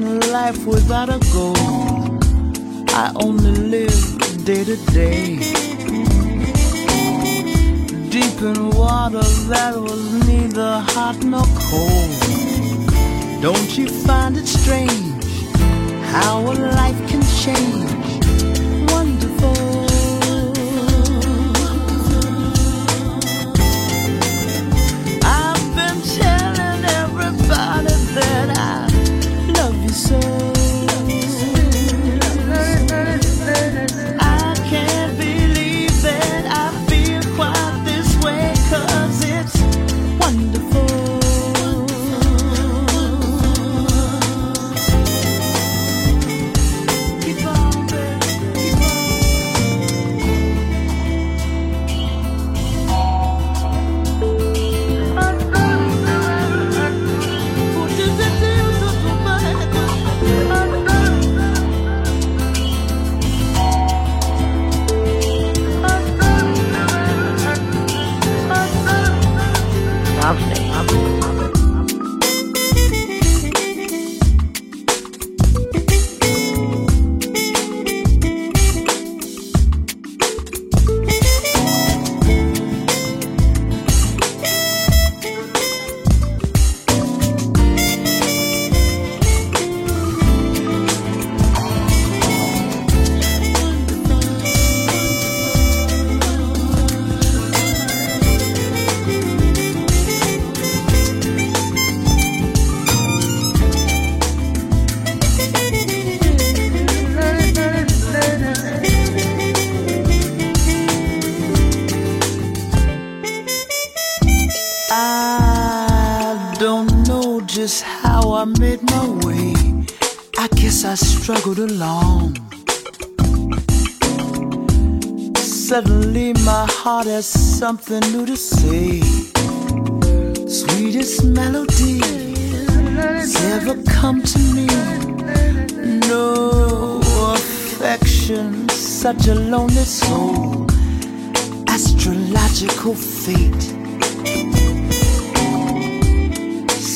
Direction, life without a goal. I only live day to day deep in water that was neither hot nor cold. Don't you find it strange how a life can change? Wonderful. Struggled along. Suddenly, my heart has something new to say. Sweetest melody has ever come to me. No affection, such a lonely soul. Astrological fate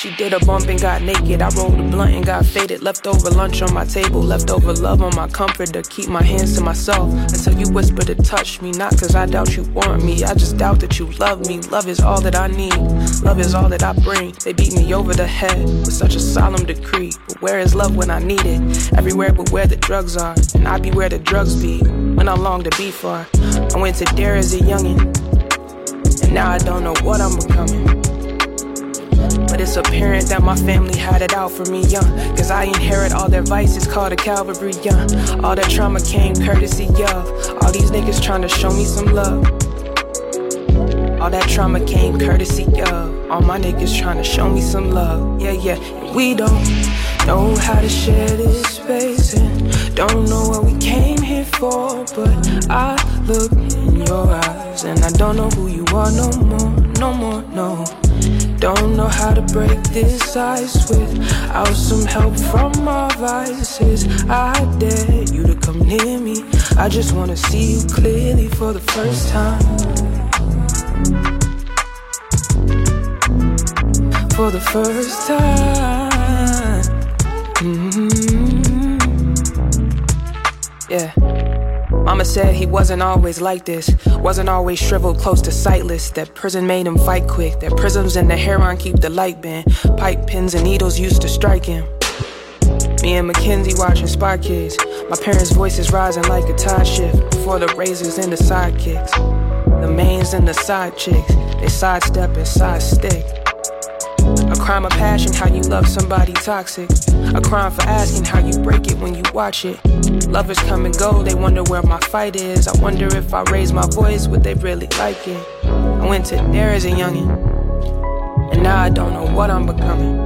She did a bump and got naked. I rolled a blunt and got faded. Leftover lunch on my table. Leftover love on my comforter. Keep my hands to myself until you whisper to touch me. Not cause I doubt you want me. I just doubt that you love me. Love is all that I need. Love is all that I bring. They beat me over the head with such a solemn decree. But where is love when I need it? Everywhere but where the drugs are. And I be where the drugs be. When I long to be far. I went to dare as a youngin'. And now I don't know what I'm becoming. But it's apparent that my family had it out for me young. Cause I inherit all their vices called a Calvary young. All that trauma came courtesy of all these niggas trying to show me some love. All that trauma came courtesy of all my niggas trying to show me some love. Yeah, yeah. We don't know how to share this space and don't know what we came here for. But I look in your eyes and I don't know who you are no more, no more, no. Don't know how to break this ice without some help from my vices. I dare you to come near me. I just wanna see you clearly for the first time. For the first time. Mm-hmm. Yeah. Mama said he wasn't always like this. Wasn't always shriveled close to sightless. That prison made him fight quick. That prisms and the heron keep the light bent. Pipe pins and needles used to strike him. Me and Mackenzie watching Spy Kids. My parents' voices rising like a tide shift. Before the razors and the sidekicks. The mains and the side chicks. They sidestep and side stick. A crime of passion, how you love somebody toxic. A crime for asking how you break it when you watch it. Lovers come and go, they wonder where my fight is. I wonder if I raise my voice, would they really like it? I went to there as a youngin', and now I don't know what I'm becoming.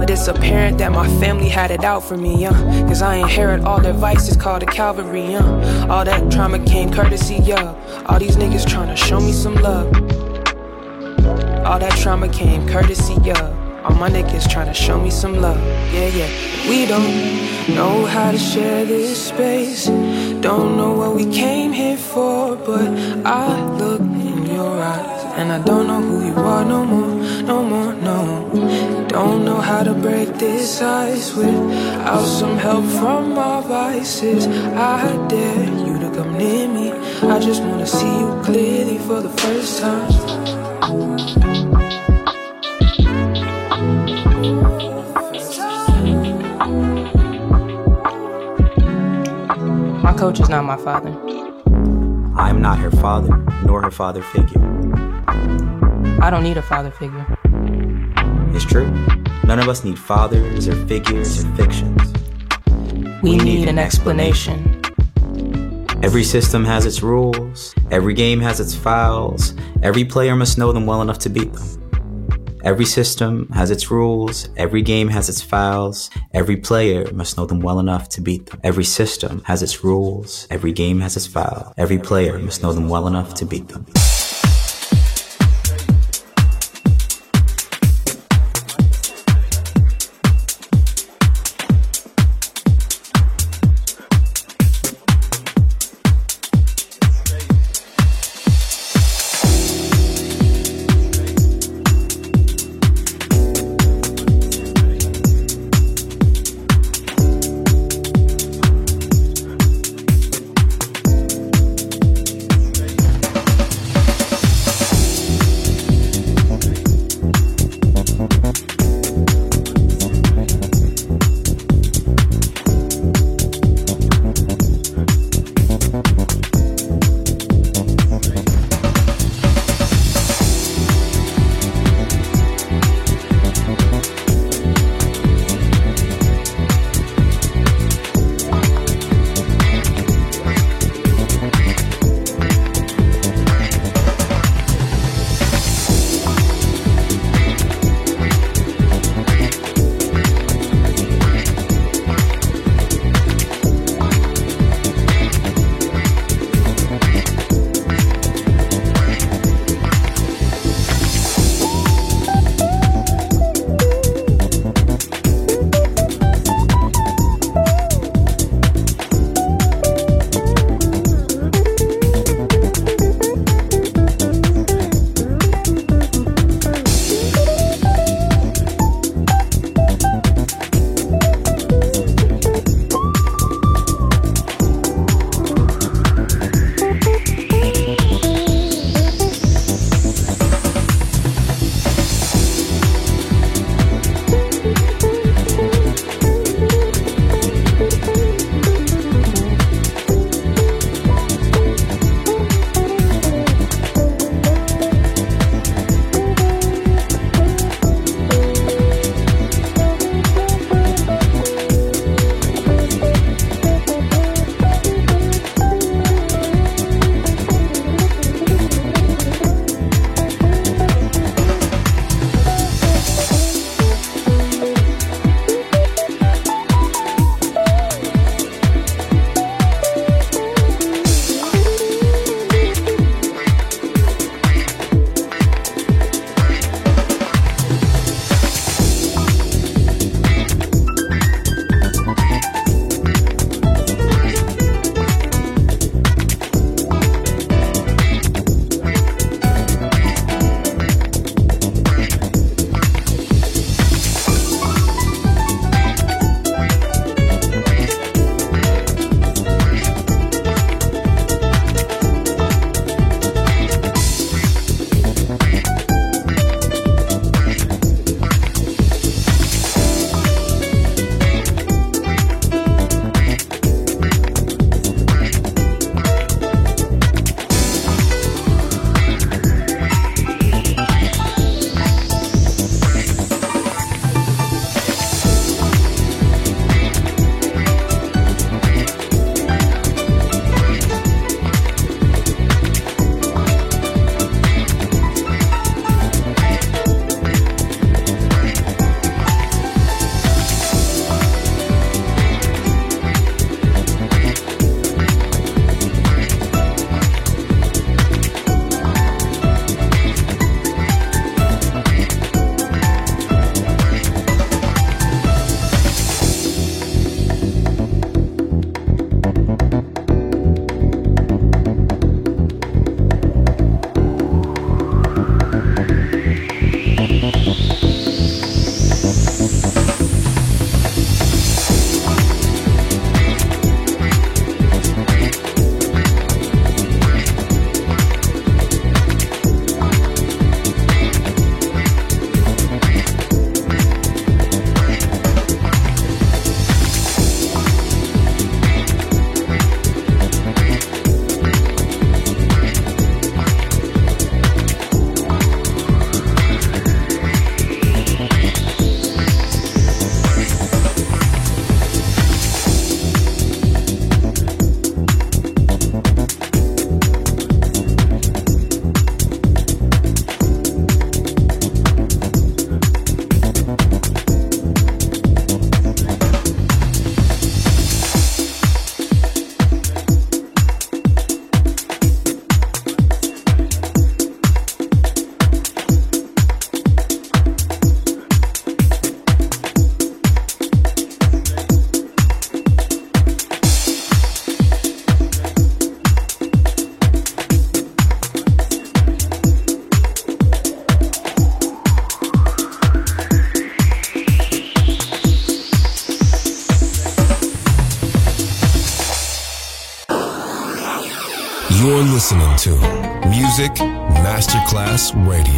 But it's apparent that my family had it out for me, yeah. Cause I inherit all their vices called the Calvary, yeah. All that trauma came courtesy, yeah. All these niggas tryna show me some love. All that trauma came courtesy, yeah. All my niggas tryna show me some love. Yeah, yeah. We don't know how to share this space. Don't know what we came here for, but I look in your eyes. And I don't know who you are no more, no more, no. Don't know how to break this ice without some help from my vices. I dare you to come near me. I just wanna see you clearly for the first time. Coach is not my father. I am not her father, nor her father figure. I don't need a father figure. It's true. None of us need fathers or figures or fictions. We, need, an explanation. Every system has its rules, every game has its files, every player must know them well enough to beat them. Every system has its rules, every game has its files, every player must know them well enough to beat them. Every system has its rules, every game has its file, every player must know them well enough to beat them. Radio.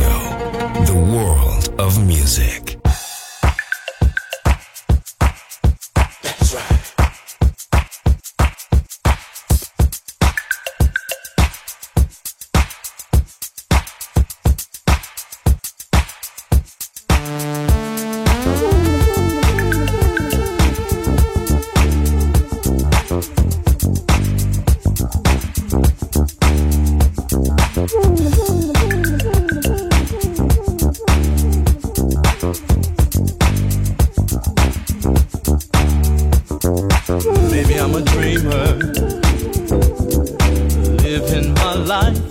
Life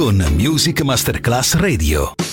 con Music Masterclass Radio.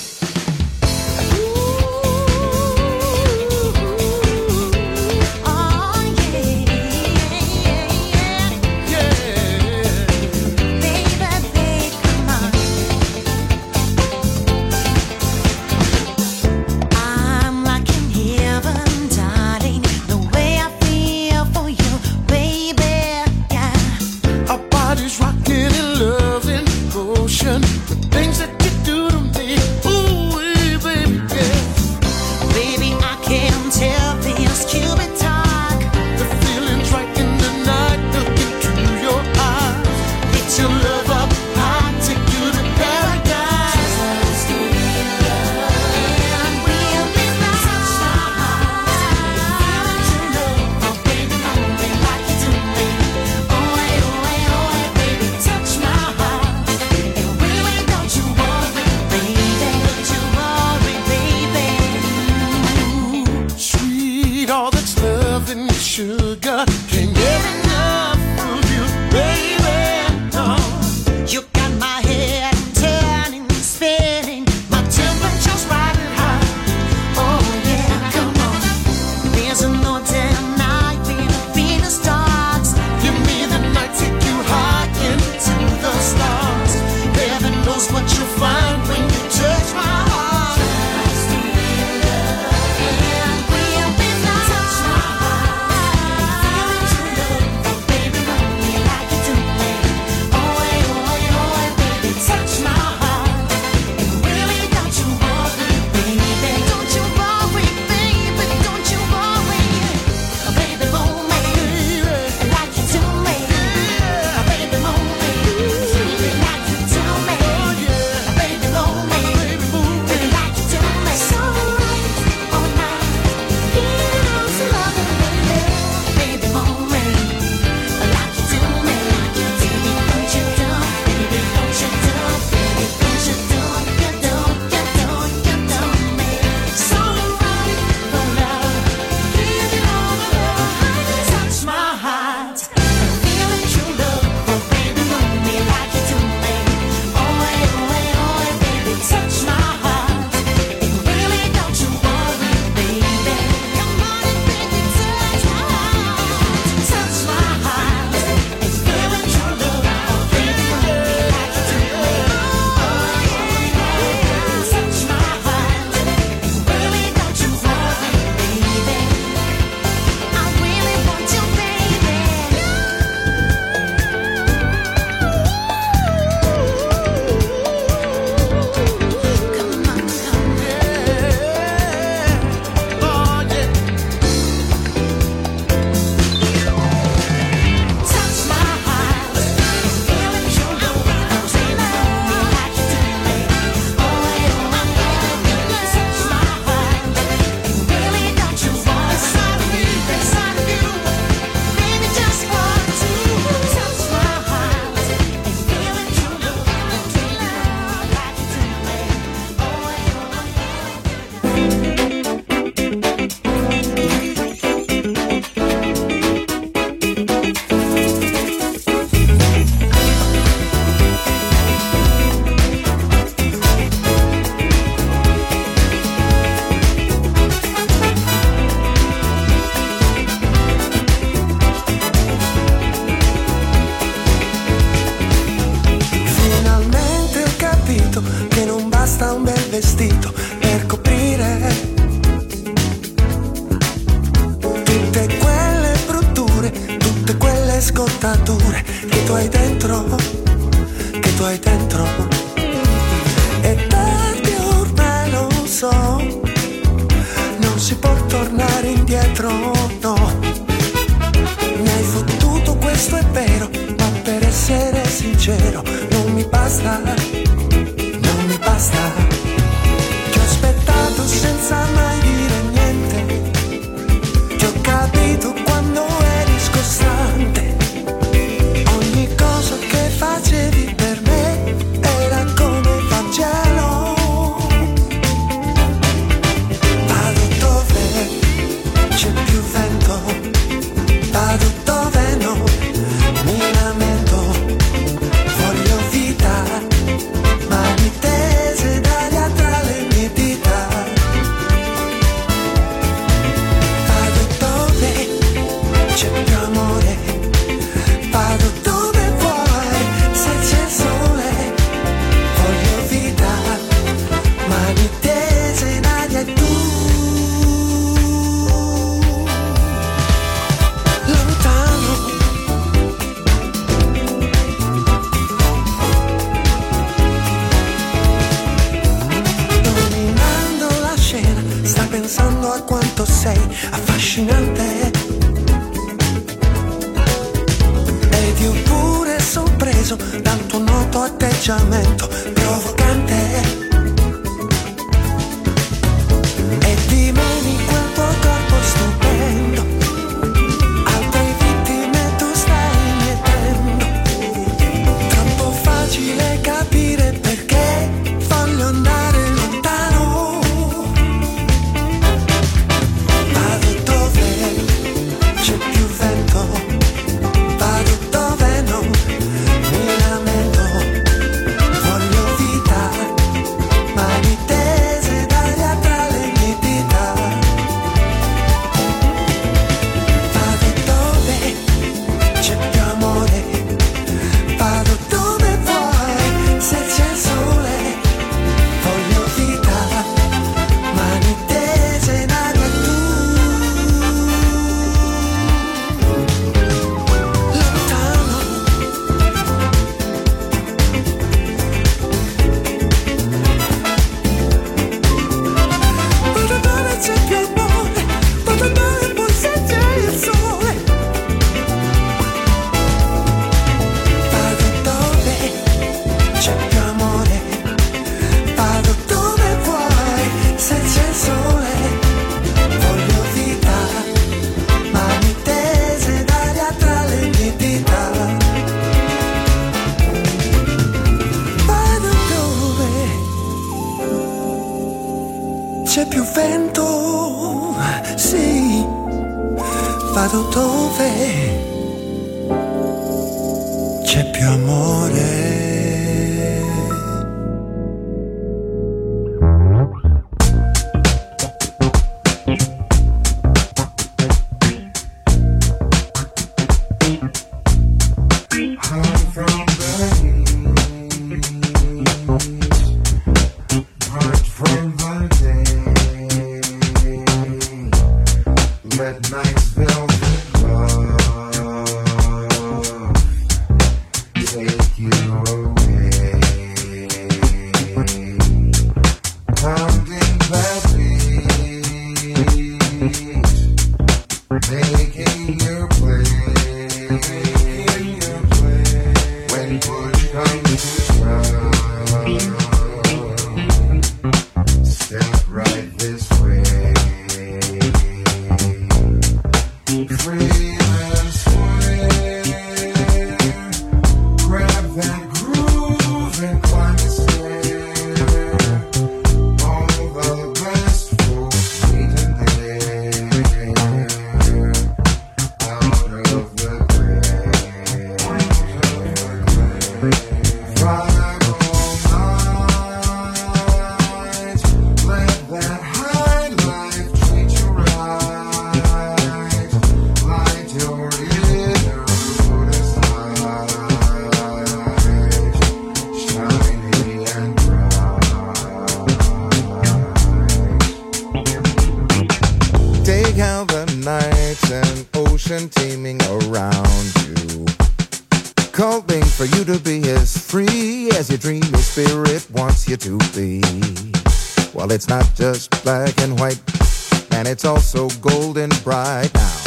And it's also golden bright now.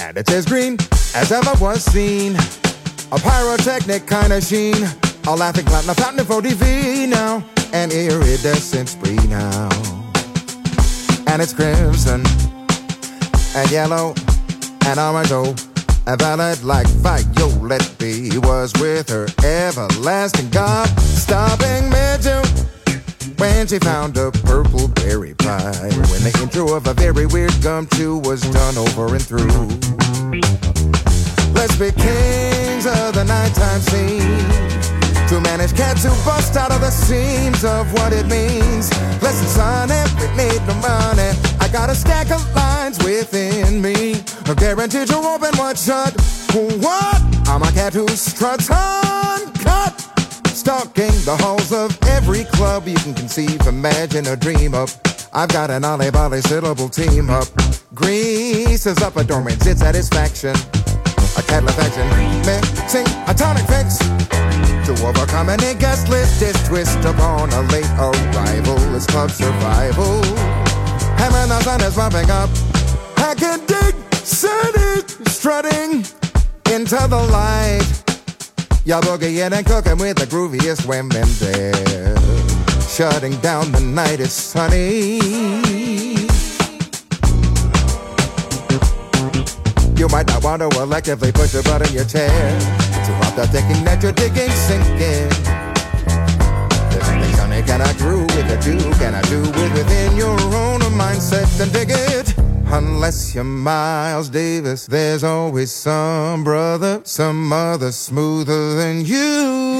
And it's as green as ever was seen. A pyrotechnic kind of sheen. A laughing a fountain for TV now. An iridescent spree now. And it's crimson and yellow and orange. Oh, a violet like Violet B was with her everlasting God. Stopping when she found a purple berry pie. When the intro of a very weird gum chew was done over and through. Let's be kings of the nighttime scene. To manage cats who bust out of the seams of what it means. Listen, son, if we need no money, I got a stack of lines within me. A guaranteed to open wide shut. What? I'm a cat who struts uncut. Stalking the halls of every club you can conceive, imagine, or dream of. I've got an ollie volley syllable team up. Grease is up adornments, its satisfaction. A Cadillac mixing a tonic fix to overcome any guest list is twist upon a late arrival. It's club survival. Hammer the sun is bumping up. I can dig city strutting into the light. Y'all boogieing and cooking with the grooviest women there. Shutting down the night is sunny. You might not want to electively push a button in your chair. To opt out thinking that you're digging, sinking. There's something Sonny cannot do with it, you cannot do it within your own mindset and dig it. Unless you're Miles Davis, there's always some brother, some other smoother than you.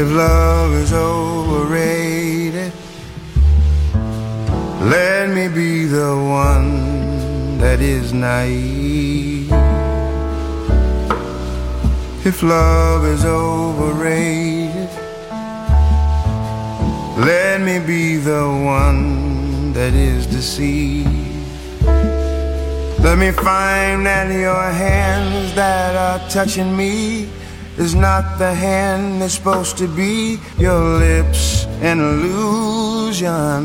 If love is overrated, let me be the one that is naive. If love is overrated, let me be the one that is deceived. Let me find that your hands that are touching me is not the hand that's supposed to be your lips an illusion.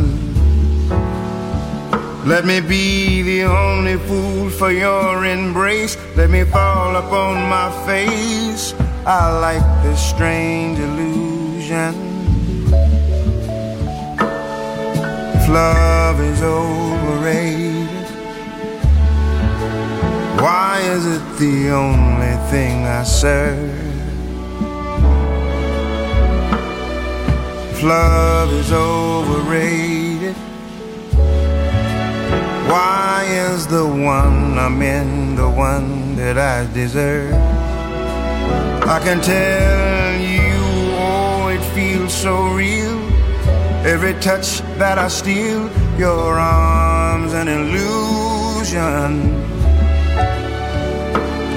Let me be the only fool for your embrace. Let me fall upon my face. I like this strange illusion. If love is overrated, why is it the only thing I serve? Love is overrated, why is the one I'm in the one that I deserve? I can tell you, oh, it feels so real. Every touch that I steal, your arms an illusion.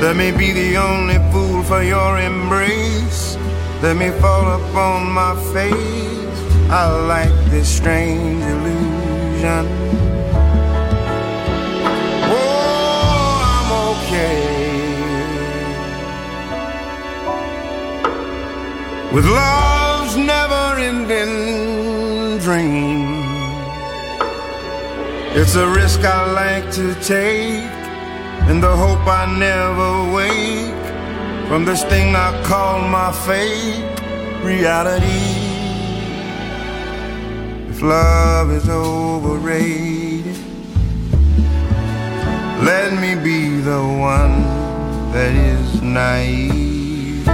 Let me be the only fool for your embrace. Let me fall upon my face. I like this strange illusion. Oh, I'm okay with love's never-ending dream. It's a risk I like to take and the hope I never wake from this thing I call my fate reality. If love is overrated, let me be the one that is naive.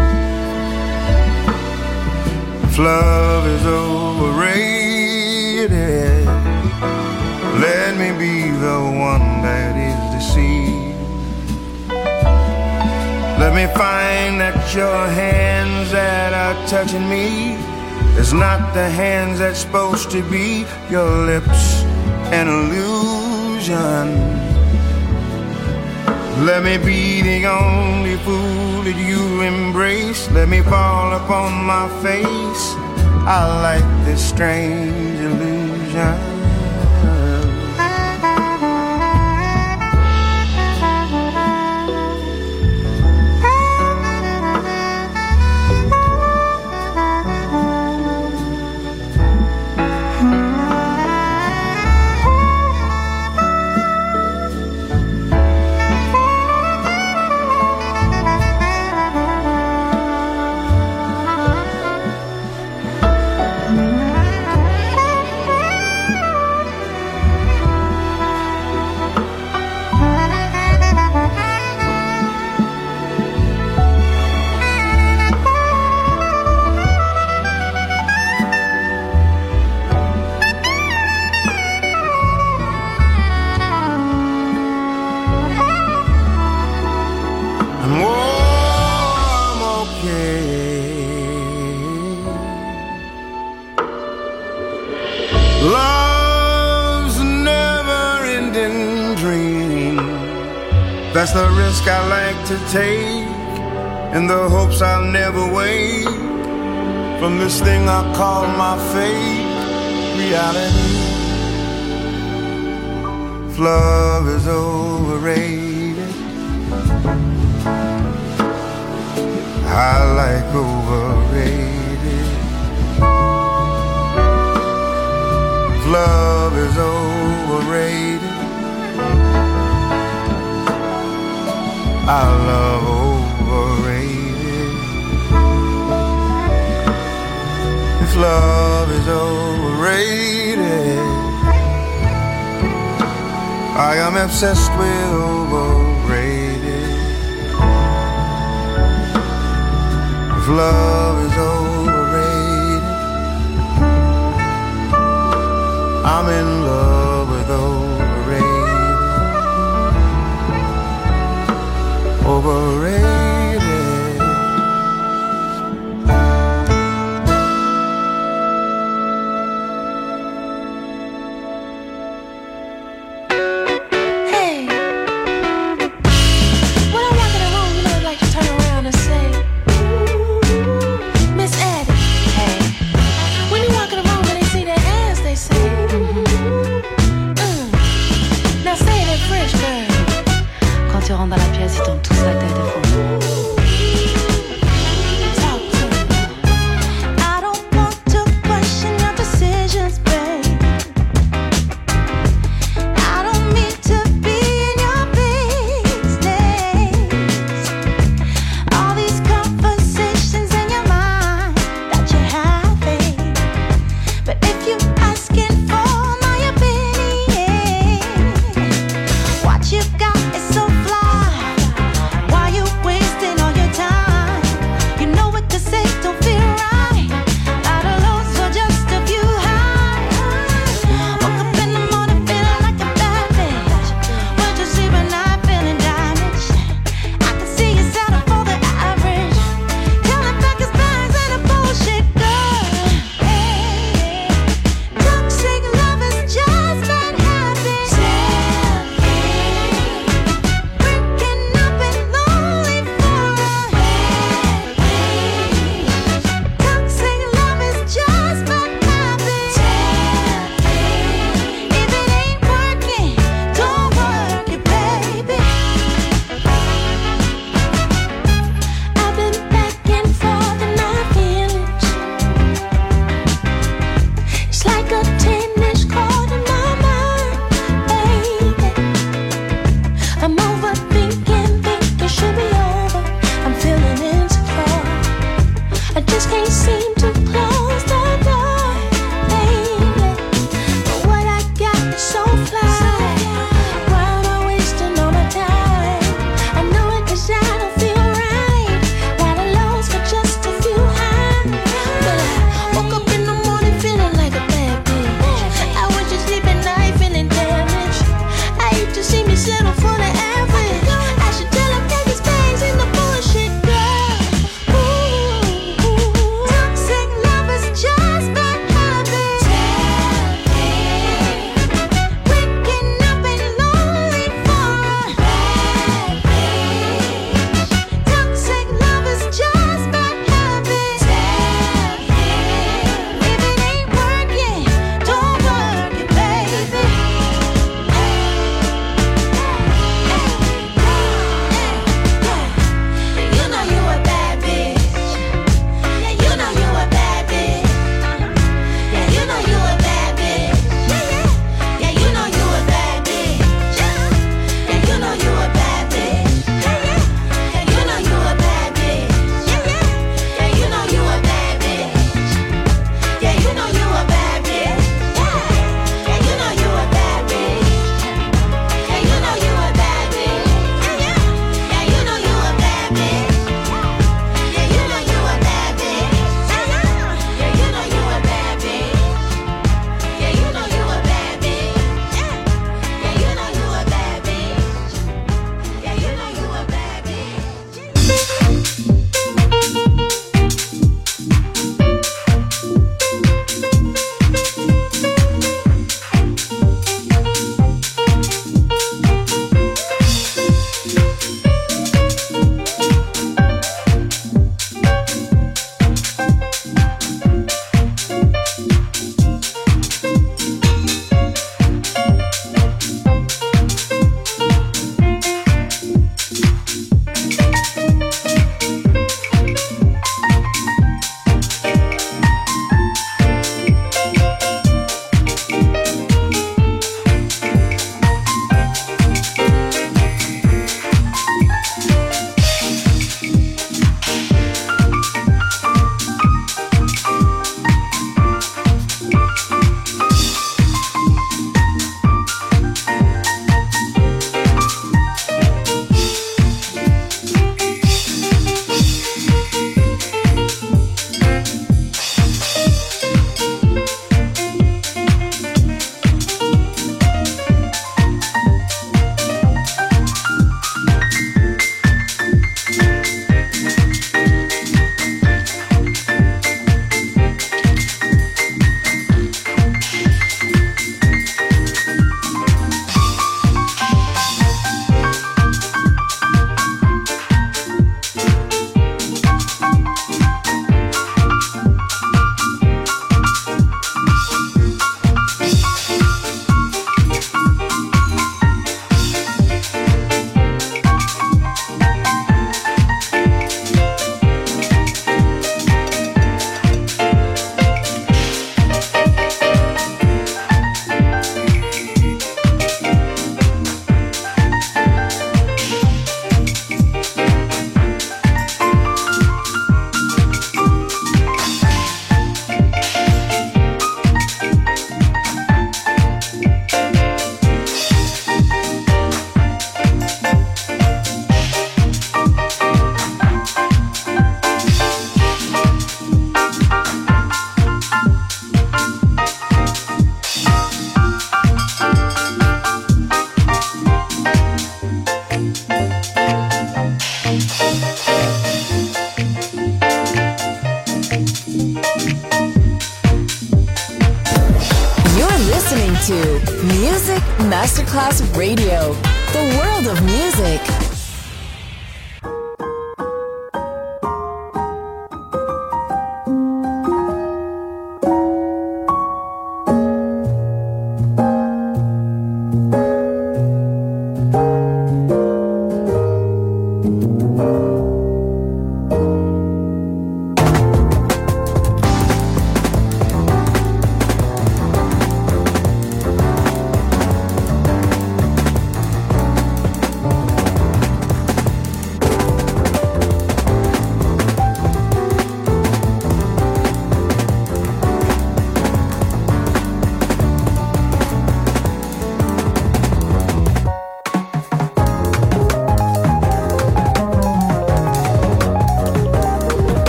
If love is overrated, let me be the one that is deceived. Let me find that your hands that are touching me is not the hands that's supposed to be your lips an illusion. Let me be the only fool that you embrace. Let me fall upon my face. I like this strange illusion. That's the risk I like to take, in the hopes I'll never wake from this thing I call my fate, reality. Love is overrated. I like overrated. Love is overrated. Our love overrated. If love is overrated, I am obsessed with overrated. If love is overrated, I'm in love. over it.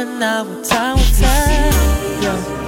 and I will time will tell. Yeah.